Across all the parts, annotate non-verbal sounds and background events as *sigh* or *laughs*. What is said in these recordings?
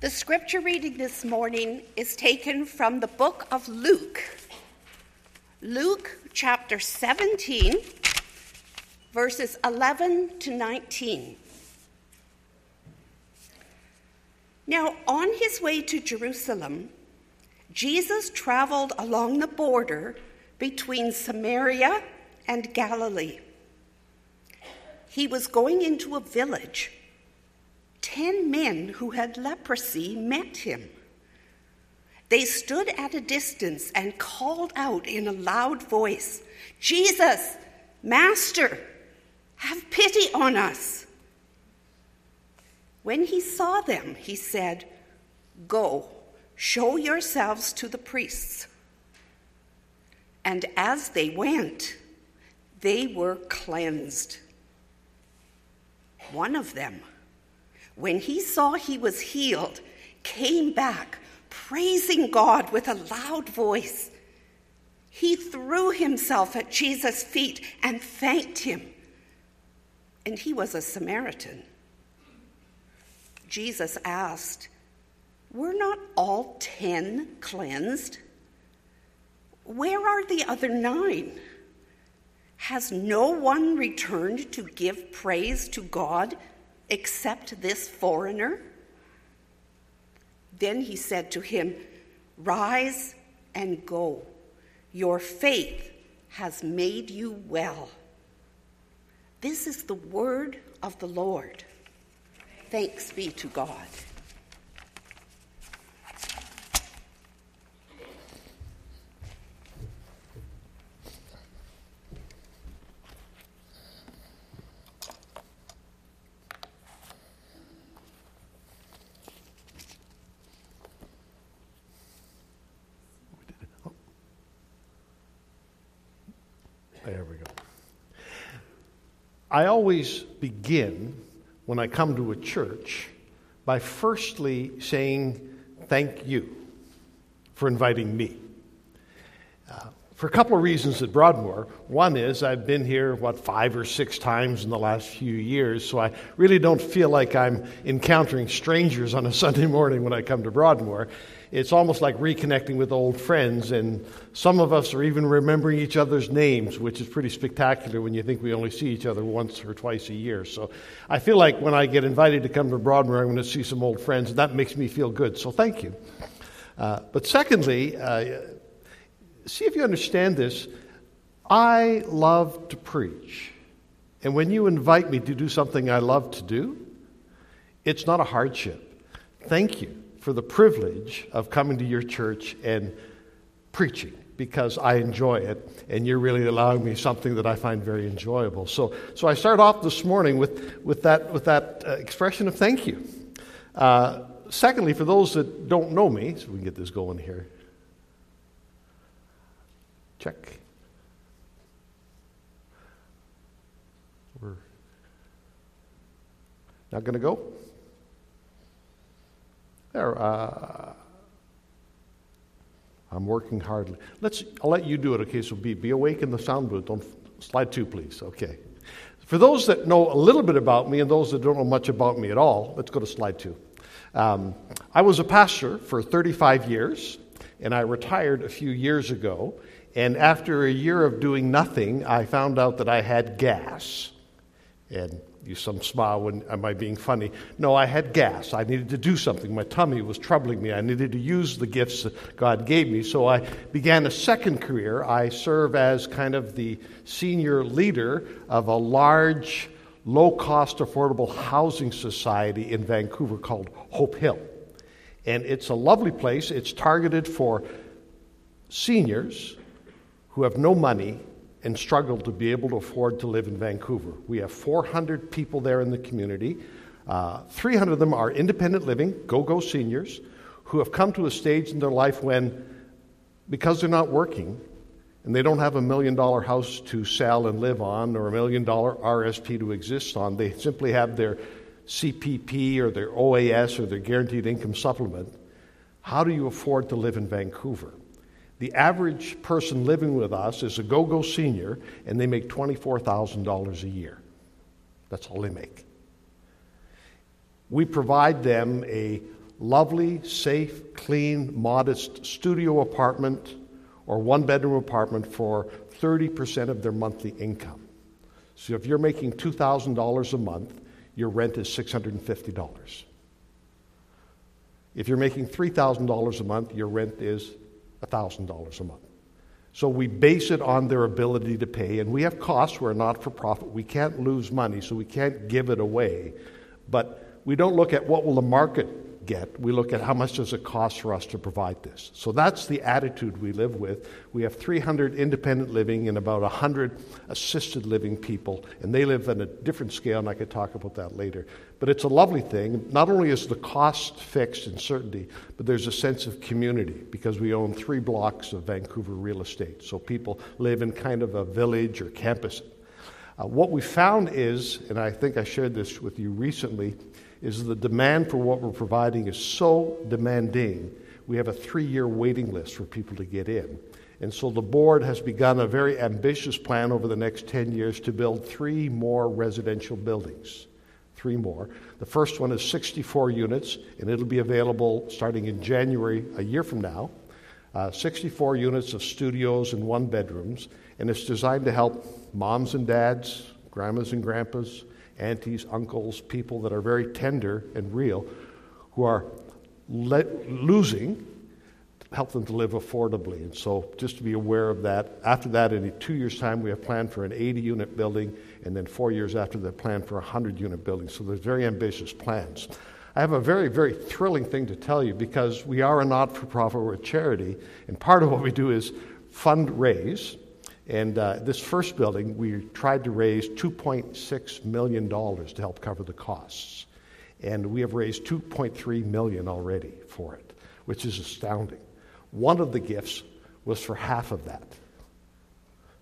The scripture reading this morning is taken from the book of Luke. Luke chapter 17, verses 11 to 19. Now, on his way to Jerusalem, Jesus traveled along the border between Samaria and Galilee. He was going into a village ten men who had leprosy met him. They stood at a distance and called out in a loud voice, Jesus, Master, have pity on us. When he saw them, he said, Go, show yourselves to the priests. And as they went, they were cleansed. One of them, when he saw he was healed, came back, praising God with a loud voice. He threw himself at Jesus' feet and thanked him. And he was a Samaritan. Jesus asked, Were not all ten cleansed? Where are the other nine? Has no one returned to give praise to God except this foreigner? Then he said to him, Rise and go. Your faith has made you well. This is the word of the Lord. Thanks be to God. I always begin when I come to a church by firstly saying thank you for inviting me. Uh, for a couple of reasons at Broadmoor. One is I've been here, what, five or six times in the last few years, so I really don't feel like I'm encountering strangers on a *laughs* Sunday morning when I come to Broadmoor it's almost like reconnecting with old friends, and some of us are even remembering each other's names, which is pretty spectacular when you think we only see each other once or twice a year. So I feel like when I get invited to come to Broadmoor, I'm going to see some old friends, and that makes me feel good. So thank you. Uh, but secondly, uh, see if you understand this. I love to preach. And when you invite me to do something I love to do, it's not a hardship. Thank you for the privilege of coming to your church and preaching because I enjoy it, and you're really allowing me something that I find very enjoyable. So, so I start off this morning with, with that, with that uh, expression of thank you. Uh, secondly, for those that don't know me, so we can get this going here. Check. We're not going to go? There, uh, I'm working hard. Let's, I'll let you do it, okay? So be, be awake in the sound booth. Don't, slide two, please. Okay. For those that know a little bit about me and those that don't know much about me at all, let's go to slide two. Um, I was a pastor for 35 years, and I retired a few years ago. And after a year of doing nothing, I found out that I had gas. And you some smile when am I being funny? No, I had gas. I needed to do something. My tummy was troubling me. I needed to use the gifts that God gave me. So I began a second career. I serve as kind of the senior leader of a large, low cost, affordable housing society in Vancouver called Hope Hill. And it's a lovely place. It's targeted for seniors who have no money and struggle to be able to afford to live in Vancouver. We have 400 people there in the community. Uh, 300 of them are independent living, go go seniors, who have come to a stage in their life when, because they're not working, and they don't have a million dollar house to sell and live on or a million dollar RSP to exist on, they simply have their CPP or their OAS or their guaranteed income supplement. How do you afford to live in Vancouver? The average person living with us is a go go senior, and they make $24,000 a year. That's all they make. We provide them a lovely, safe, clean, modest studio apartment or one bedroom apartment for 30% of their monthly income. So if you're making $2,000 a month, your rent is $650. If you're making $3,000 a month, your rent is $1,000 a month. So we base it on their ability to pay, and we have costs. We're not for profit. We can't lose money, so we can't give it away. But we don't look at what will the market get. We look at how much does it cost for us to provide this. So that's the attitude we live with. We have 300 independent living and about 100 assisted living people, and they live on a different scale, and I could talk about that later. But it's a lovely thing. Not only is the cost fixed and certainty, but there's a sense of community because we own three blocks of Vancouver real estate. So people live in kind of a village or campus. Uh, what we found is, and I think I shared this with you recently, is the demand for what we're providing is so demanding, we have a three year waiting list for people to get in. And so the board has begun a very ambitious plan over the next 10 years to build three more residential buildings. Three more. The first one is 64 units, and it'll be available starting in January, a year from now. Uh, 64 units of studios and one bedrooms, and it's designed to help moms and dads, grandmas and grandpas, aunties, uncles, people that are very tender and real, who are le- losing, help them to live affordably. And so just to be aware of that. After that, in two years' time, we have planned for an 80 unit building, and then four years after that, planned for a 100 unit building. So there's very ambitious plans. I have a very, very thrilling thing to tell you because we are a not for profit, we're a charity, and part of what we do is fundraise and uh, this first building, we tried to raise $2.6 million to help cover the costs. And we have raised 2.3 million already for it, which is astounding. One of the gifts was for half of that.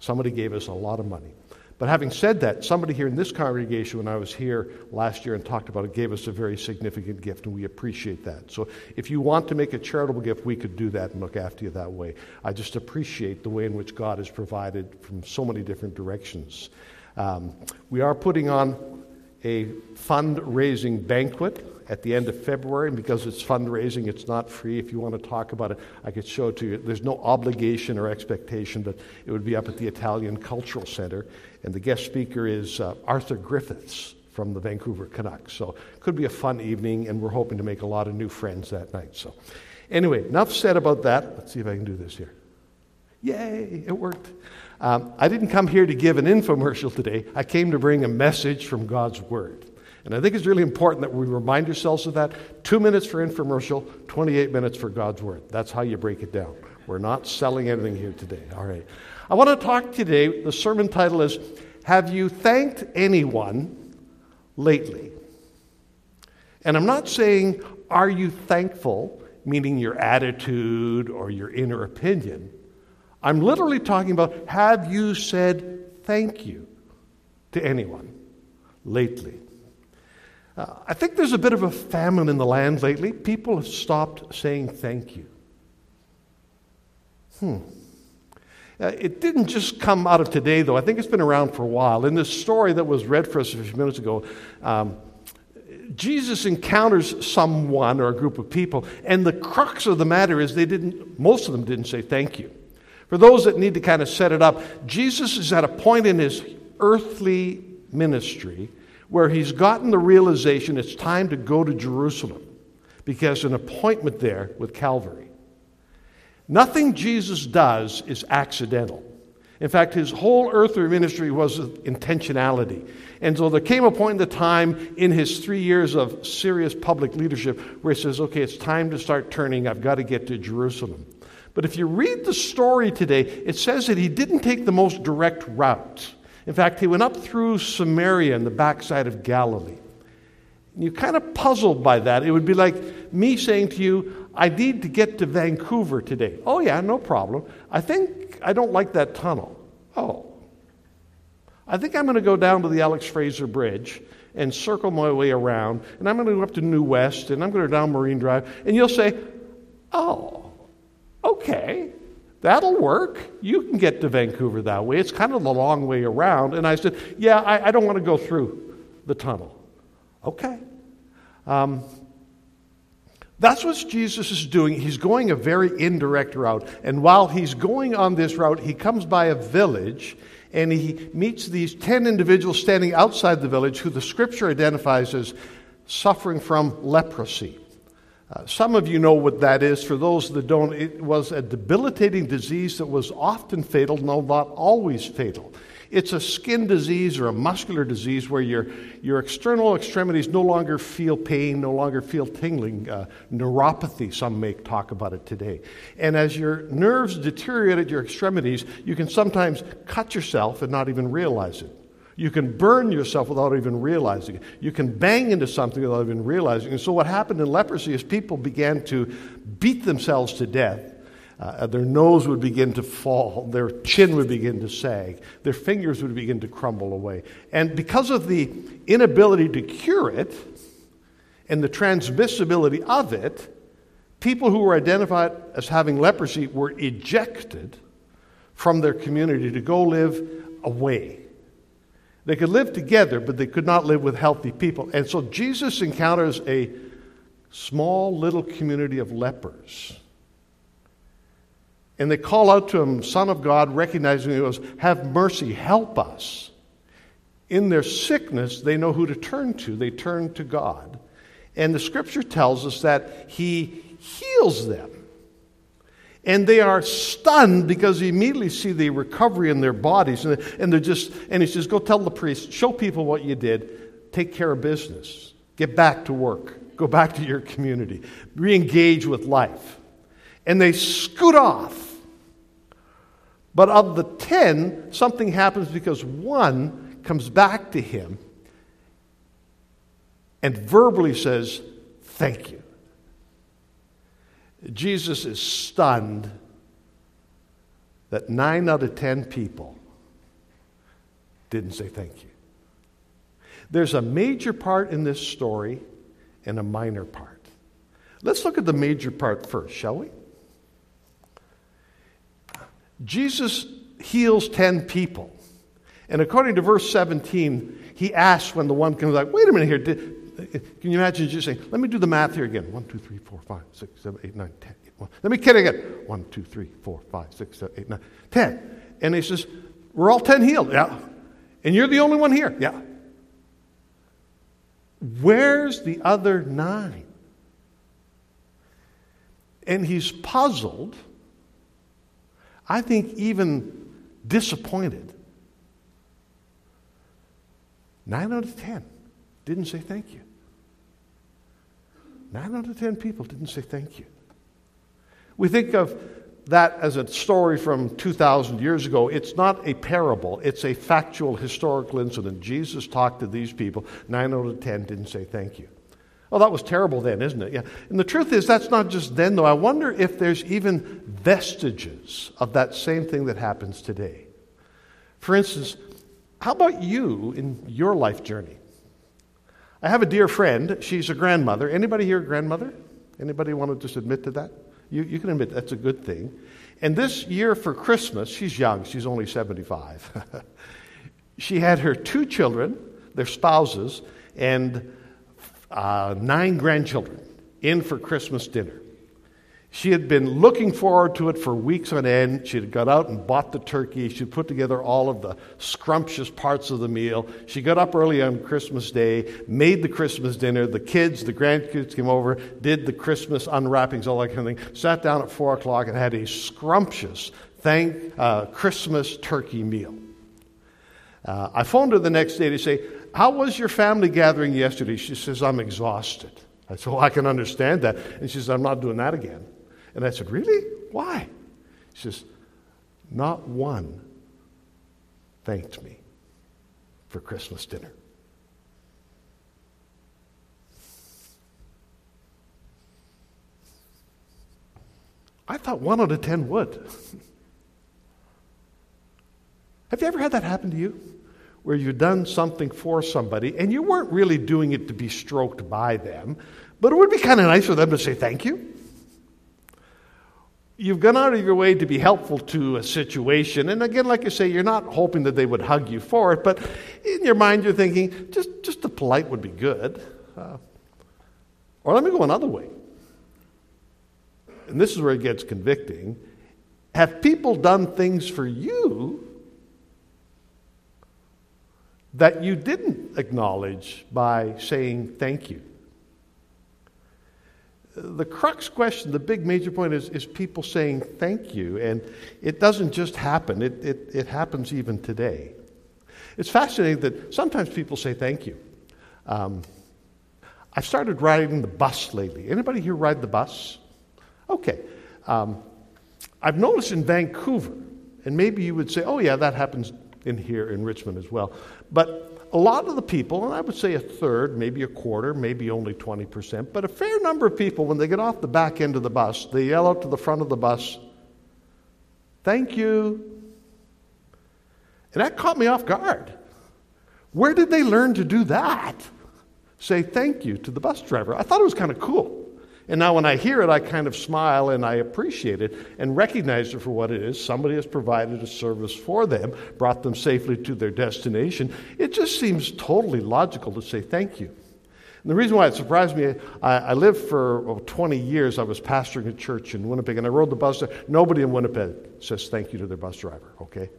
Somebody gave us a lot of money. But having said that, somebody here in this congregation, when I was here last year and talked about it, gave us a very significant gift, and we appreciate that. So if you want to make a charitable gift, we could do that and look after you that way. I just appreciate the way in which God has provided from so many different directions. Um, we are putting on a fundraising banquet at the end of February. And because it's fundraising, it's not free. If you want to talk about it, I could show it to you. There's no obligation or expectation, but it would be up at the Italian Cultural Center. And the guest speaker is uh, Arthur Griffiths from the Vancouver Canucks. So it could be a fun evening, and we're hoping to make a lot of new friends that night. So, anyway, enough said about that. Let's see if I can do this here. Yay, it worked. Um, I didn't come here to give an infomercial today. I came to bring a message from God's Word. And I think it's really important that we remind ourselves of that. Two minutes for infomercial, 28 minutes for God's Word. That's how you break it down. We're not selling anything here today. All right. I want to talk today. The sermon title is Have You Thanked Anyone Lately? And I'm not saying, Are you thankful, meaning your attitude or your inner opinion. I'm literally talking about have you said thank you to anyone lately? Uh, I think there's a bit of a famine in the land lately. People have stopped saying thank you. Hmm. Uh, it didn't just come out of today, though. I think it's been around for a while. In this story that was read for us a few minutes ago, um, Jesus encounters someone or a group of people, and the crux of the matter is they didn't, most of them didn't say thank you. For those that need to kind of set it up, Jesus is at a point in his earthly ministry where he's gotten the realization it's time to go to Jerusalem because an appointment there with Calvary. Nothing Jesus does is accidental. In fact, his whole earthly ministry was intentionality. And so there came a point in the time in his three years of serious public leadership where he says, okay, it's time to start turning. I've got to get to Jerusalem. But if you read the story today, it says that he didn't take the most direct route. In fact, he went up through Samaria and the backside of Galilee. You're kind of puzzled by that. It would be like me saying to you, I need to get to Vancouver today. Oh, yeah, no problem. I think I don't like that tunnel. Oh. I think I'm going to go down to the Alex Fraser Bridge and circle my way around, and I'm going to go up to New West, and I'm going to down Marine Drive, and you'll say, Oh, okay. That'll work. You can get to Vancouver that way. It's kind of the long way around. And I said, Yeah, I, I don't want to go through the tunnel. Okay. Um, That's what Jesus is doing. He's going a very indirect route. And while he's going on this route, he comes by a village and he meets these 10 individuals standing outside the village who the scripture identifies as suffering from leprosy. Uh, some of you know what that is. For those that don't, it was a debilitating disease that was often fatal, no, not always fatal. It's a skin disease or a muscular disease where your, your external extremities no longer feel pain, no longer feel tingling. Uh, neuropathy, some may talk about it today. And as your nerves deteriorate at your extremities, you can sometimes cut yourself and not even realize it. You can burn yourself without even realizing it. You can bang into something without even realizing it. And so, what happened in leprosy is people began to beat themselves to death uh, their nose would begin to fall, their chin would begin to sag, their fingers would begin to crumble away. And because of the inability to cure it and the transmissibility of it, people who were identified as having leprosy were ejected from their community to go live away. They could live together, but they could not live with healthy people. And so Jesus encounters a small little community of lepers and they call out to him, Son of God, recognizing he goes, Have mercy, help us. In their sickness, they know who to turn to. They turn to God. And the scripture tells us that he heals them. And they are stunned because they immediately see the recovery in their bodies. And, they're just, and he says, Go tell the priest, show people what you did, take care of business, get back to work, go back to your community, re engage with life. And they scoot off but of the ten, something happens because one comes back to him and verbally says, Thank you. Jesus is stunned that nine out of ten people didn't say thank you. There's a major part in this story and a minor part. Let's look at the major part first, shall we? Jesus heals 10 people. And according to verse 17, he asks when the one comes like, wait a minute here. Did, can you imagine just saying, let me do the math here again. 1, 2, 3, 4, 5, 6, 7, 8, 9, 10. Let me count again. 1, 2, 3, 4, 5, 6, 7, 8, 9, 10. And he says, we're all 10 healed. Yeah. And you're the only one here. Yeah. Where's the other nine? And he's puzzled I think even disappointed. Nine out of ten didn't say thank you. Nine out of ten people didn't say thank you. We think of that as a story from 2,000 years ago. It's not a parable, it's a factual historical incident. Jesus talked to these people. Nine out of ten didn't say thank you. Oh, that was terrible then, isn't it? Yeah. And the truth is, that's not just then, though. I wonder if there's even vestiges of that same thing that happens today. For instance, how about you in your life journey? I have a dear friend. She's a grandmother. Anybody here a grandmother? Anybody want to just admit to that? You, you can admit that's a good thing. And this year for Christmas, she's young. She's only 75. *laughs* she had her two children, their spouses, and uh, nine grandchildren in for Christmas dinner. She had been looking forward to it for weeks on end. She had got out and bought the turkey. She put together all of the scrumptious parts of the meal. She got up early on Christmas Day, made the Christmas dinner. The kids, the grandkids came over, did the Christmas unwrappings, all that kind of thing. Sat down at 4 o'clock and had a scrumptious thank, uh, Christmas turkey meal. Uh, I phoned her the next day to say, How was your family gathering yesterday? She says, I'm exhausted. I said, Well, I can understand that. And she says, I'm not doing that again. And I said, Really? Why? She says, Not one thanked me for Christmas dinner. I thought one out of ten would. *laughs* Have you ever had that happen to you? Where you've done something for somebody and you weren't really doing it to be stroked by them, but it would be kind of nice for them to say thank you. You've gone out of your way to be helpful to a situation, and again, like I say, you're not hoping that they would hug you for it, but in your mind, you're thinking, just, just the polite would be good. Uh, or let me go another way. and this is where it gets convicting, have people done things for you that you didn't acknowledge by saying thank you? The crux question, the big major point is, is people saying thank you. And it doesn't just happen, it, it, it happens even today. It's fascinating that sometimes people say thank you. Um, I've started riding the bus lately. Anybody here ride the bus? Okay. Um, I've noticed in Vancouver, and maybe you would say, oh, yeah, that happens in here in Richmond as well. But a lot of the people, and I would say a third, maybe a quarter, maybe only 20%, but a fair number of people, when they get off the back end of the bus, they yell out to the front of the bus, Thank you. And that caught me off guard. Where did they learn to do that? Say thank you to the bus driver. I thought it was kind of cool. And now when I hear it, I kind of smile and I appreciate it and recognize it for what it is. Somebody has provided a service for them, brought them safely to their destination. It just seems totally logical to say thank you. And the reason why it surprised me, I, I lived for well, 20 years. I was pastoring a church in Winnipeg, and I rode the bus. Nobody in Winnipeg says thank you to their bus driver, okay?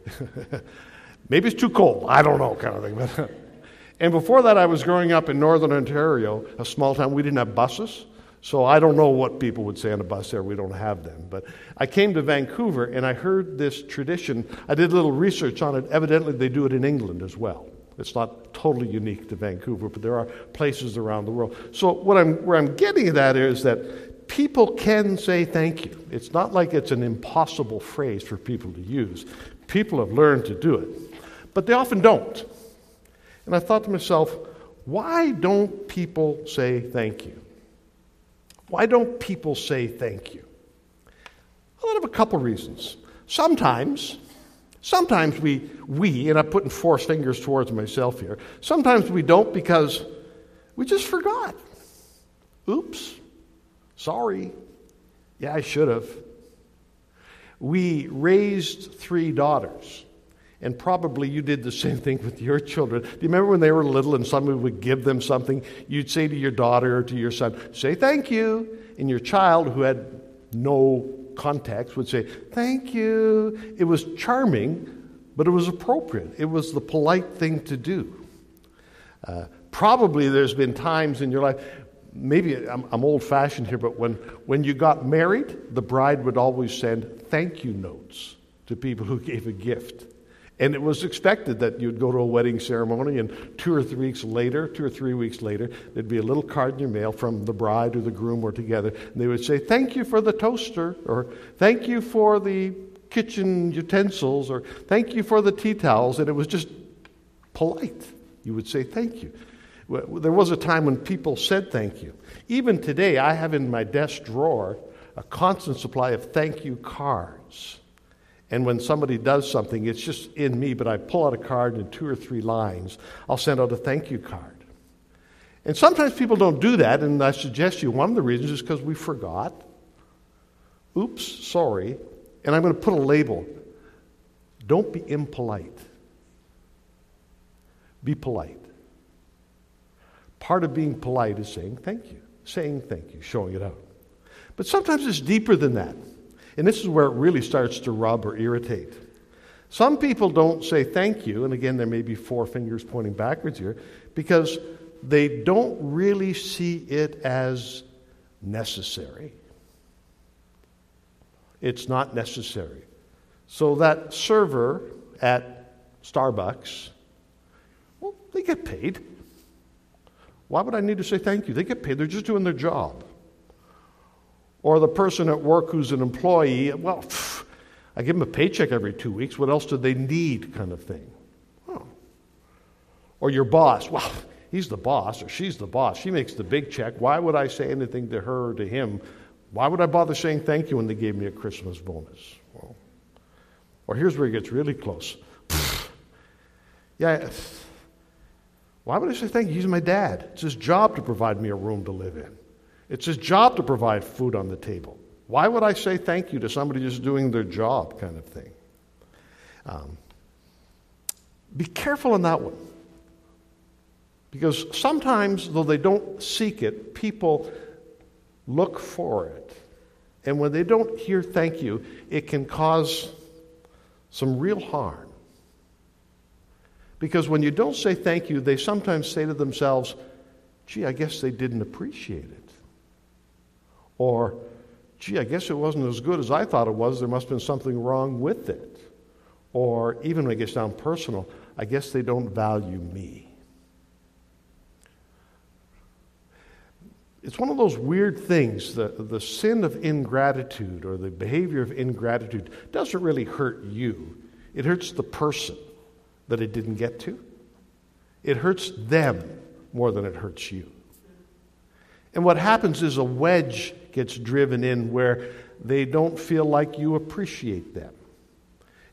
*laughs* Maybe it's too cold. I don't know, kind of thing. *laughs* and before that, I was growing up in northern Ontario, a small town. We didn't have buses. So I don't know what people would say on a bus there. We don't have them. But I came to Vancouver and I heard this tradition. I did a little research on it. Evidently, they do it in England as well. It's not totally unique to Vancouver, but there are places around the world. So what I'm, where I'm getting at is that people can say thank you. It's not like it's an impossible phrase for people to use. People have learned to do it, but they often don't. And I thought to myself, why don't people say thank you? Why don't people say thank you? I have a couple reasons. Sometimes, sometimes we, we, and I'm putting four fingers towards myself here, sometimes we don't because we just forgot. Oops, sorry. Yeah, I should have. We raised three daughters. And probably you did the same *laughs* thing with your children. Do you remember when they were little and somebody would give them something? You'd say to your daughter or to your son, say thank you. And your child, who had no context, would say, thank you. It was charming, but it was appropriate. It was the polite thing to do. Uh, probably there's been times in your life, maybe I'm, I'm old fashioned here, but when, when you got married, the bride would always send thank you notes to people who gave a gift. And it was expected that you'd go to a wedding ceremony, and two or three weeks later, two or three weeks later, there'd be a little card in your mail from the bride or the groom or together. And they would say, Thank you for the toaster, or Thank you for the kitchen utensils, or Thank you for the tea towels. And it was just polite. You would say, Thank you. There was a time when people said thank you. Even today, I have in my desk drawer a constant supply of thank you cards. And when somebody does something, it's just in me, but I pull out a card in two or three lines. I'll send out a thank you card. And sometimes people don't do that, and I suggest you one of the reasons is because we forgot. Oops, sorry. And I'm going to put a label. Don't be impolite. Be polite. Part of being polite is saying thank you, saying thank you, showing it out. But sometimes it's deeper than that. And this is where it really starts to rub or irritate. Some people don't say thank you, and again, there may be four fingers pointing backwards here, because they don't really see it as necessary. It's not necessary. So that server at Starbucks, well, they get paid. Why would I need to say thank you? They get paid. They're just doing their job. Or the person at work who's an employee, well, pff, I give them a paycheck every two weeks. What else do they need, kind of thing? Or your boss, well, he's the boss or she's the boss. She makes the big check. Why would I say anything to her or to him? Why would I bother saying thank you when they gave me a Christmas bonus? Well, or here's where it gets really close. yeah, why would I say thank you? He's my dad. It's his job to provide me a room to live in. It's his job to provide food on the table. Why would I say thank you to somebody just doing their job, kind of thing? Um, be careful on that one. Because sometimes, though they don't seek it, people look for it. And when they don't hear thank you, it can cause some real harm. Because when you don't say thank you, they sometimes say to themselves, gee, I guess they didn't appreciate it. Or, gee, I guess it wasn't as good as I thought it was. There must have been something wrong with it. Or even when it gets down personal, I guess they don't value me. It's one of those weird things. The, the sin of ingratitude or the behavior of ingratitude doesn't really hurt you, it hurts the person that it didn't get to. It hurts them more than it hurts you. And what happens is a wedge gets driven in where they don't feel like you appreciate them.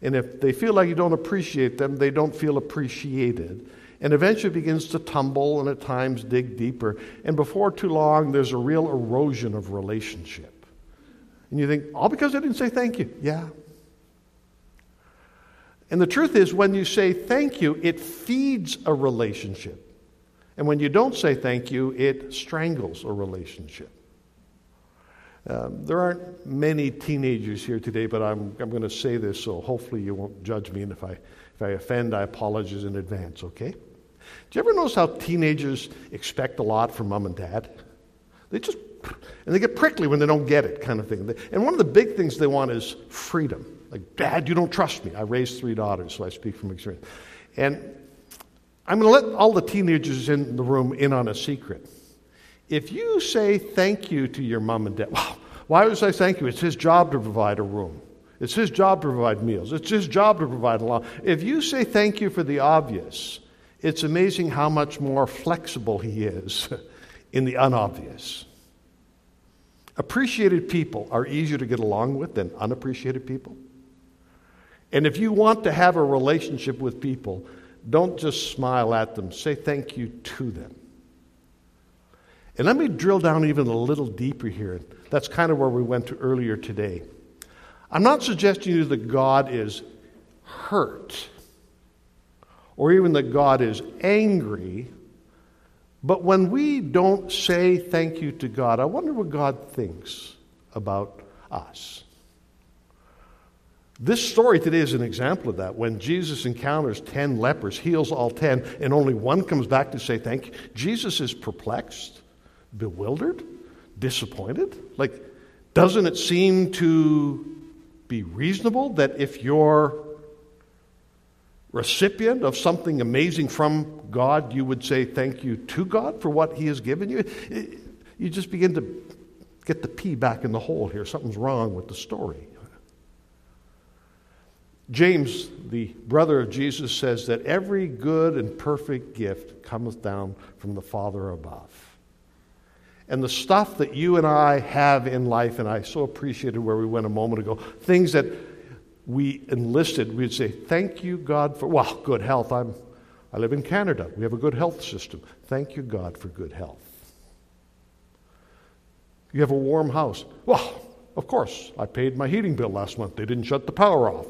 And if they feel like you don't appreciate them, they don't feel appreciated. And eventually begins to tumble and at times dig deeper. And before too long, there's a real erosion of relationship. And you think, all because I didn't say thank you. Yeah. And the truth is, when you say thank you, it feeds a relationship. And when you don't say thank you, it strangles a relationship. Um, there aren't many teenagers here today, but I'm, I'm going to say this, so hopefully you won't judge me. And if I, if I offend, I apologize in advance, okay? Do you ever notice how teenagers expect a lot from mom and dad? They just, and they get prickly when they don't get it, kind of thing. And one of the big things they want is freedom. Like, Dad, you don't trust me. I raised three daughters, so I speak from experience. And I'm going to let all the teenagers in the room in on a secret. If you say thank you to your mom and dad, *laughs* wow, why would I say thank you? It's his job to provide a room. It's his job to provide meals. It's his job to provide a law. If you say thank you for the obvious, it's amazing how much more flexible he is *laughs* in the unobvious. Appreciated people are easier to get along with than unappreciated people. And if you want to have a relationship with people, don't just smile at them, say thank you to them. And let me drill down even a little deeper here. That's kind of where we went to earlier today. I'm not suggesting to you that God is hurt or even that God is angry, but when we don't say thank you to God, I wonder what God thinks about us. This story today is an example of that. When Jesus encounters 10 lepers, heals all 10, and only one comes back to say thank you, Jesus is perplexed, bewildered, disappointed. Like, doesn't it seem to be reasonable that if you're recipient of something amazing from God, you would say thank you to God for what He has given you? You just begin to get the pea back in the hole here. Something's wrong with the story. James, the brother of Jesus, says that every good and perfect gift cometh down from the Father above. And the stuff that you and I have in life, and I so appreciated where we went a moment ago, things that we enlisted, we'd say, Thank you, God, for, well, good health. I'm, I live in Canada. We have a good health system. Thank you, God, for good health. You have a warm house. Well, of course, I paid my heating bill last month. They didn't shut the power off.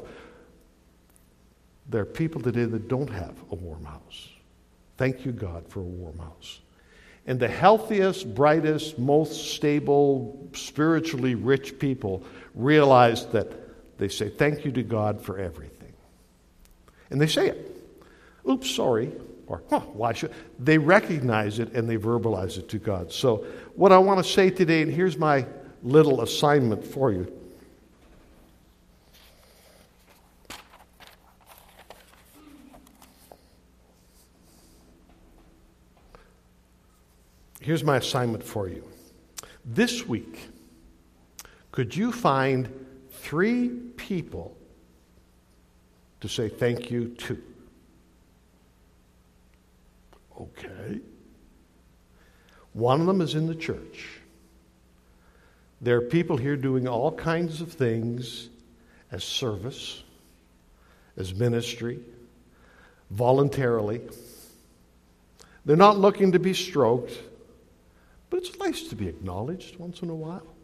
There are people today that don't have a warm house. Thank you, God, for a warm house. And the healthiest, brightest, most stable, spiritually rich people realize that they say thank you to God for everything. And they say it. Oops, sorry. Or, huh, why should? They recognize it and they verbalize it to God. So, what I want to say today, and here's my little assignment for you Here's my assignment for you. This week, could you find three people to say thank you to? Okay. One of them is in the church. There are people here doing all kinds of things as service, as ministry, voluntarily. They're not looking to be stroked. Nice to be acknowledged once in a while.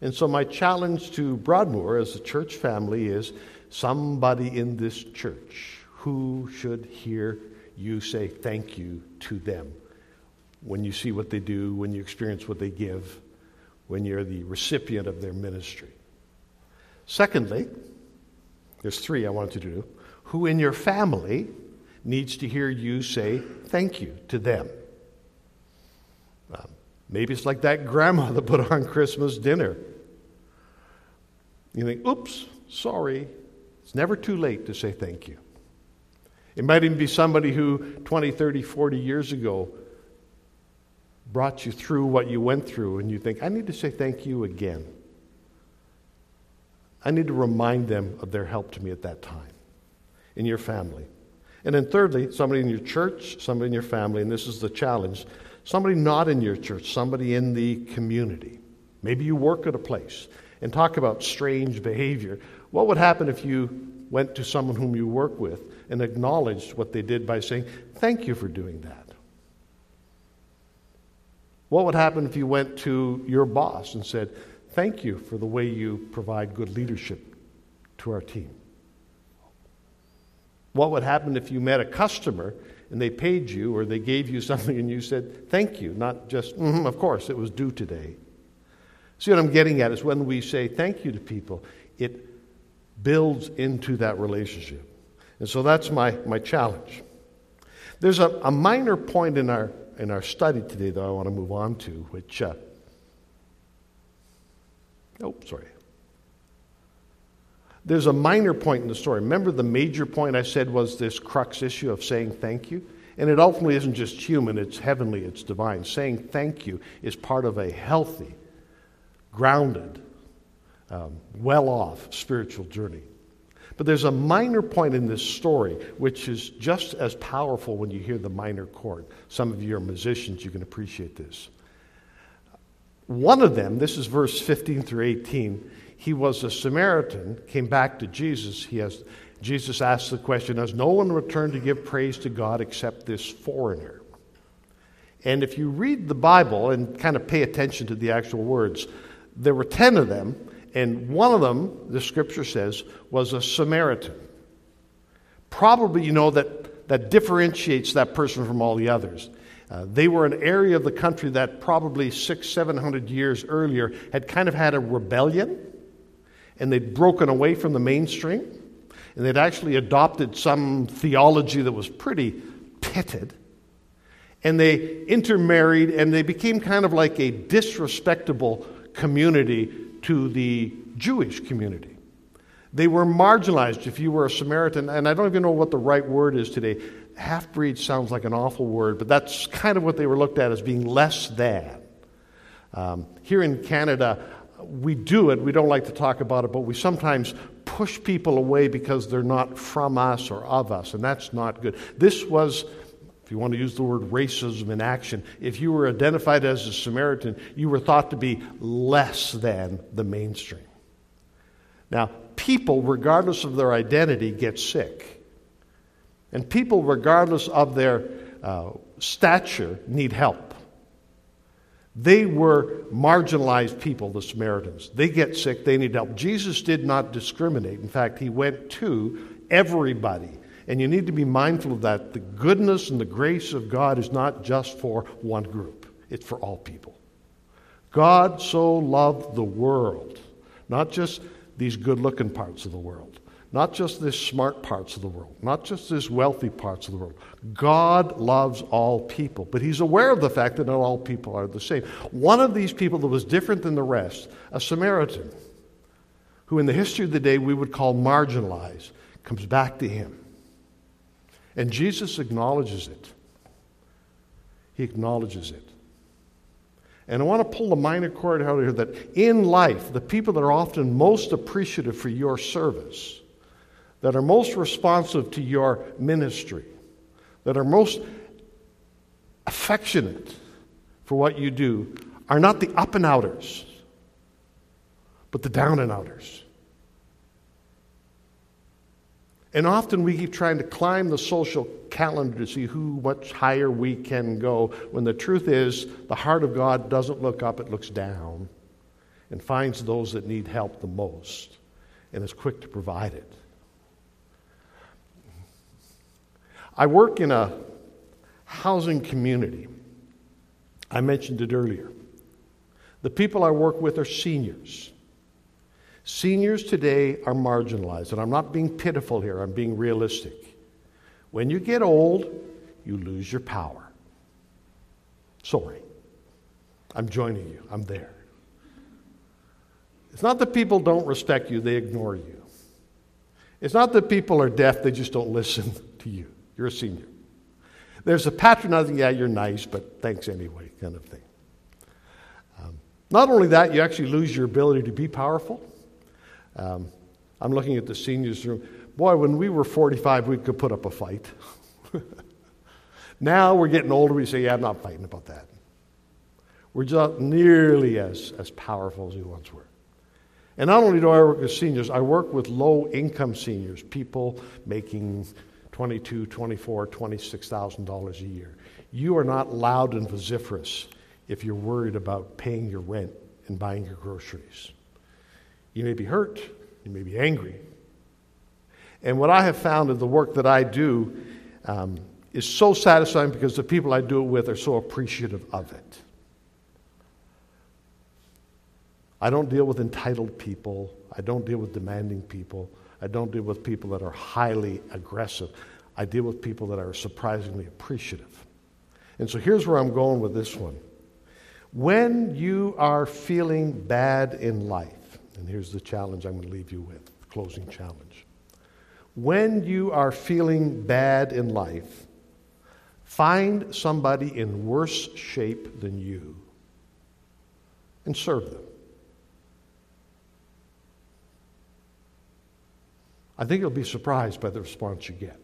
And so, my challenge to Broadmoor as a church family is somebody in this church who should hear you say thank you to them when you see what they do, when you experience what they give. when you're the recipient of their ministry. Secondly, there's three I want you to do. Who in your family needs to hear you say thank you to them? Um, maybe it's like that grandma that put on Christmas dinner. You think, oops, sorry. It's never too late to say thank you. It might even be somebody who 20, 30, 40 years ago brought you through what you went through, and you think, I need to say thank you again. I need to remind them of their help to me at that time in your family. And then, thirdly, somebody in your church, somebody in your family, and this is the challenge somebody not in your church, somebody in the community. Maybe you work at a place and talk about strange behavior. What would happen if you went to someone whom you work with and acknowledged what they did by saying, Thank you for doing that? What would happen if you went to your boss and said, Thank you for the way you provide good leadership to our team? What would happen if you met a customer and they paid you or they gave you *laughs* something and you said, Thank you, not just, mm-hmm, Of course, it was due today. See, what I'm getting at is when we say thank you to people, it builds into that relationship. And so that's my, my challenge. There's a, a minor point in our in our study today that I want to move on to, which, uh, oh, sorry. There's a minor point in the story. Remember, the major point I said was this crux issue of saying thank you? And it ultimately isn't just human, it's heavenly, it's divine. Saying thank you is part of a healthy, grounded, um, well off spiritual journey. But there's a minor point in this story which is just as powerful when you hear the minor chord. Some of you are musicians, you can appreciate this. One of them, this is verse 15 through 18, he was a Samaritan, came back to Jesus. He has, Jesus asked the question Has no one returned to give praise to God except this foreigner? And if you read the Bible and kind of pay attention to the actual words, there were 10 of them, and one of them, the scripture says, was a Samaritan. Probably, you know, that, that differentiates that person from all the others. Uh, they were an area of the country that probably six, seven hundred years earlier had kind of had a rebellion, and they'd broken away from the mainstream, and they'd actually adopted some theology that was pretty pitted, and they intermarried, and they became kind of like a disrespectable community to the Jewish community. They were marginalized if you were a Samaritan, and I don't even know what the right word is today. Half breed sounds like an awful word, but that's kind of what they were looked at as being less than. Um, here in Canada, we do it. We don't like to talk about it, but we sometimes push people away because they're not from us or of us, and that's not good. This was if you want to use the word racism in action, if you were identified as a Samaritan, you were thought to be less than the mainstream. Now, people, regardless of their identity, get sick. And people, regardless of their uh, stature, need help. They were marginalized people, the Samaritans. They get sick, they need help. Jesus did not discriminate. In fact, he went to everybody and you need to be mindful of that. The goodness and the grace of God is not just for one group, it's for all people. God so loved the world, not just these good looking parts of the world, not just these smart parts of the world, not just these wealthy parts of the world. God loves all people, but He's aware of the fact that not all people are the same. One of these people that was different than the rest, a Samaritan, who in the history of the day we would call marginalized, comes back to Him. And Jesus acknowledges it. He acknowledges it. And I want to pull the minor chord out here that in life, the people that are often most appreciative for your service, that are most responsive to your ministry, that are most affectionate for what you do, are not the up and outers, but the down and outers. And often we keep trying to climb the social calendar to see who much higher we can go, when the truth is, the heart of God doesn't look up, it looks down and finds those that need help the most and is quick to provide it. I work in a housing community. I mentioned it earlier The people I work with are seniors. Seniors today are marginalized, and I'm not being pitiful here, I'm being realistic. When you get old, you lose your power. Sorry. I'm joining you, I'm there. It's not that people don't respect you, they ignore you. It's not that people are deaf, they just don't listen *laughs* to you. You're a senior. There's a patronizing, yeah, you're nice, but thanks anyway, kind of thing. Um, not only that, you actually lose your ability to be powerful. Um, I'm looking at the seniors room. Boy, when we were 45, we could put up a fight. *laughs* now we're getting older, we say, yeah, I'm not fighting about that. We're just not nearly as, as powerful as we once were. And not only do I work with seniors, I work with low income seniors, people making 22, 24, 26,000 dollars a year. You are not loud and vociferous if you're worried about paying your rent and buying your groceries. You may be hurt, you may be angry. And what I have found in the work that I do um, is so satisfying because the people I do it with are so appreciative of it. I don't deal with entitled people. I don't deal with demanding people. I don't deal with people that are highly aggressive. I deal with people that are surprisingly appreciative. And so here's where I'm going with this one. When you are feeling bad in life, and here's the challenge I'm going to leave you with closing challenge. When you are feeling bad in life, find somebody in worse shape than you and serve them. I think you'll be surprised by the response you get.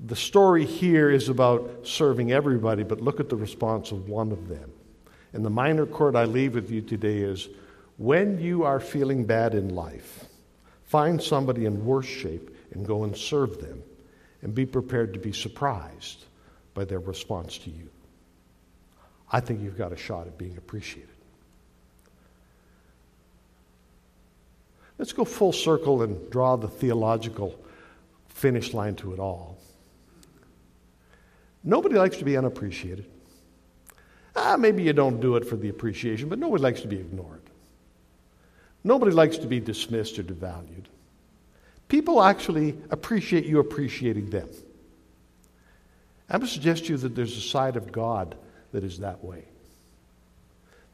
The story here is about serving everybody, but look at the response of one of them. And the minor chord I leave with you today is when you are feeling bad in life, find somebody in worse shape and go and serve them and be prepared to be surprised by their response to you. I think you've got a shot at being appreciated. Let's go full circle and draw the theological finish line to it all. Nobody likes to be unappreciated. Ah, maybe you don't do it for the appreciation, but nobody likes to be ignored. Nobody likes to be dismissed or devalued. People actually appreciate you appreciating them. I'm going to suggest to you that there's a side of God that is that way.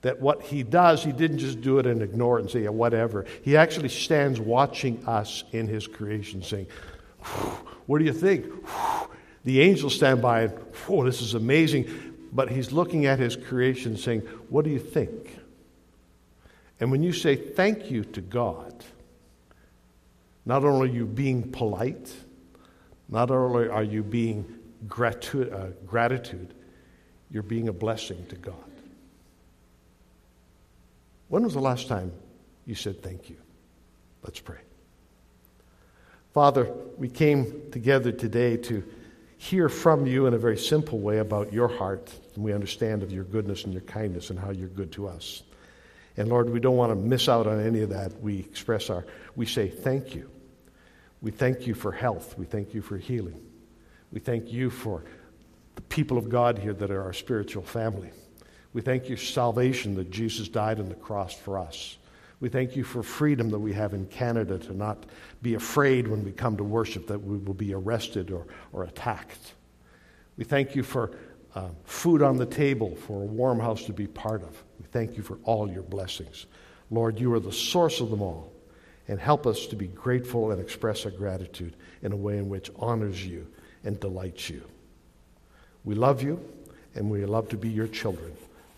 That what he does, he didn't just do it and ignore it and say, yeah, whatever. He actually stands watching us in his creation, saying, What do you think? The angels stand by and, oh, this is amazing but he's looking at his creation saying, What do you think? And when you say thank you to God, not only are you being polite, not only are you being gratu- uh, gratitude, you're being a blessing to God. When was the last time you said thank you? Let's pray. Father, we came together today to hear from you in a very simple way about your heart, and we understand of your goodness and your kindness and how you're good to us. And Lord, we don't want to miss out on any of that. We express our, we say thank you. We thank you for health. We thank you for healing. We thank you for the people of God here that are our spiritual family. We thank you for salvation that Jesus died on the cross for us. We thank you for freedom that we have in Canada to not be afraid when we come to worship that we will be arrested or, or attacked. We thank you for uh, food on the table, for a warm house to be part of. We thank you for all your blessings. Lord, you are the source of them all. And help us to be grateful and express our gratitude in a way in which honors you and delights you. We love you, and we love to be your children.